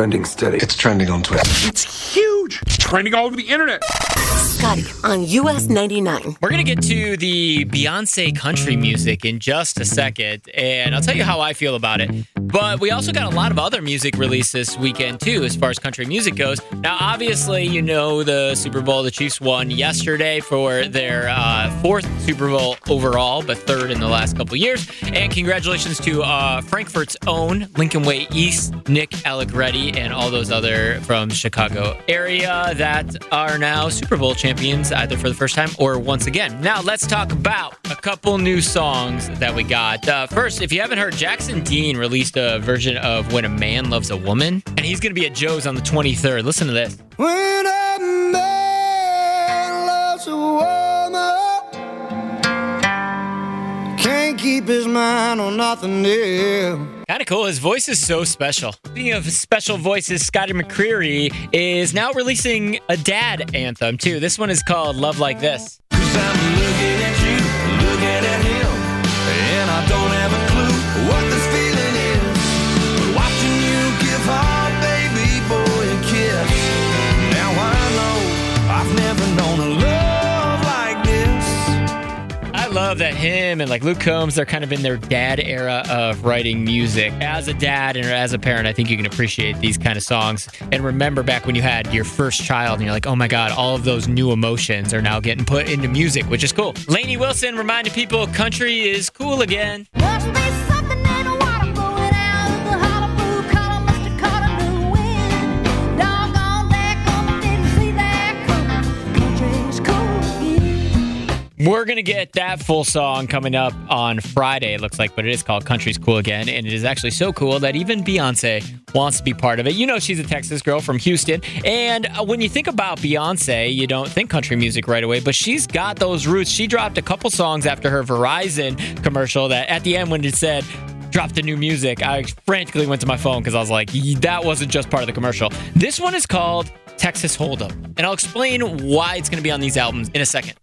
Trending steady. It's trending on Twitter. It's huge. It's trending all over the internet. Scotty on US 99. We're going to get to the Beyonce country music in just a second, and I'll tell you how I feel about it. But we also got a lot of other music released this weekend, too, as far as country music goes. Now, obviously, you know the Super Bowl the Chiefs won yesterday for their uh, fourth Super Bowl overall, but third in the last couple years. And congratulations to uh, Frankfort's own Lincoln Way East, Nick Allegretti, and all those other from Chicago area that are now Super Bowl champions, either for the first time or once again. Now, let's talk about a couple new songs that we got. Uh, first, if you haven't heard, Jackson Dean released a version of When a Man Loves a Woman, and he's going to be at Joe's on the 23rd. Listen to this. When a man loves a woman, can't keep his mind on nothing else. Kind of cool. His voice is so special. Speaking of special voices, Scotty McCreery is now releasing a dad anthem, too. This one is called Love Like This. Love that him and like Luke Combs, they're kind of in their dad era of writing music. As a dad and as a parent, I think you can appreciate these kind of songs and remember back when you had your first child and you're like, oh my God, all of those new emotions are now getting put into music, which is cool. Lainey Wilson reminded people country is cool again. Must We're going to get that full song coming up on Friday, it looks like, but it is called Country's Cool Again. And it is actually so cool that even Beyonce wants to be part of it. You know, she's a Texas girl from Houston. And uh, when you think about Beyonce, you don't think country music right away, but she's got those roots. She dropped a couple songs after her Verizon commercial that at the end, when it said, dropped the new music, I frantically went to my phone because I was like, that wasn't just part of the commercial. This one is called Texas Hold'em. And I'll explain why it's going to be on these albums in a second.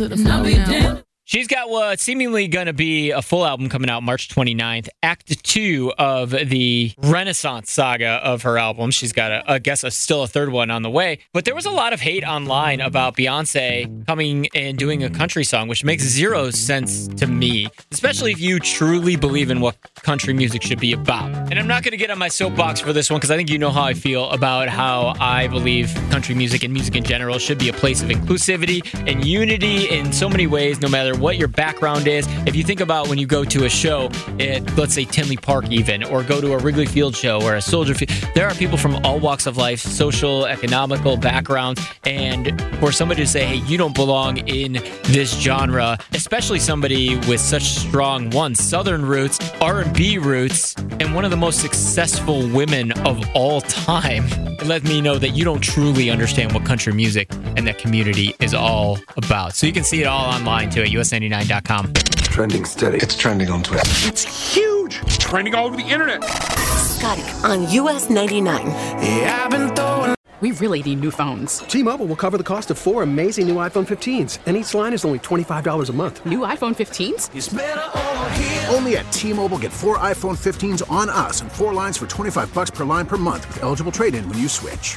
To the floor. now. She's got what's seemingly going to be a full album coming out March 29th, Act 2 of the Renaissance saga of her album. She's got, a, I guess, a, still a third one on the way. But there was a lot of hate online about Beyonce coming and doing a country song, which makes zero sense to me, especially if you truly believe in what country music should be about. And I'm not going to get on my soapbox for this one because I think you know how I feel about how I believe country music and music in general should be a place of inclusivity and unity in so many ways, no matter what your background is. If you think about when you go to a show at, let's say, Tinley Park, even, or go to a Wrigley Field show or a Soldier Field, there are people from all walks of life, social, economical backgrounds, and for somebody to say, hey, you don't belong in this genre, especially somebody with such strong, one, Southern roots, R&B roots, and one of the most successful women of all time, let me know that you don't truly understand what country music and that community is all about. So you can see it all online too at us99.com. Trending steady. It's trending on Twitter. It's huge. It's trending all over the internet. Scotty on US 99. Yeah, I've been throwing. We really need new phones. T-Mobile will cover the cost of four amazing new iPhone 15s, and each line is only $25 a month. New iPhone 15s? It's over here. Only at T-Mobile get four iPhone 15s on us and four lines for 25 bucks per line per month with eligible trade-in when you switch.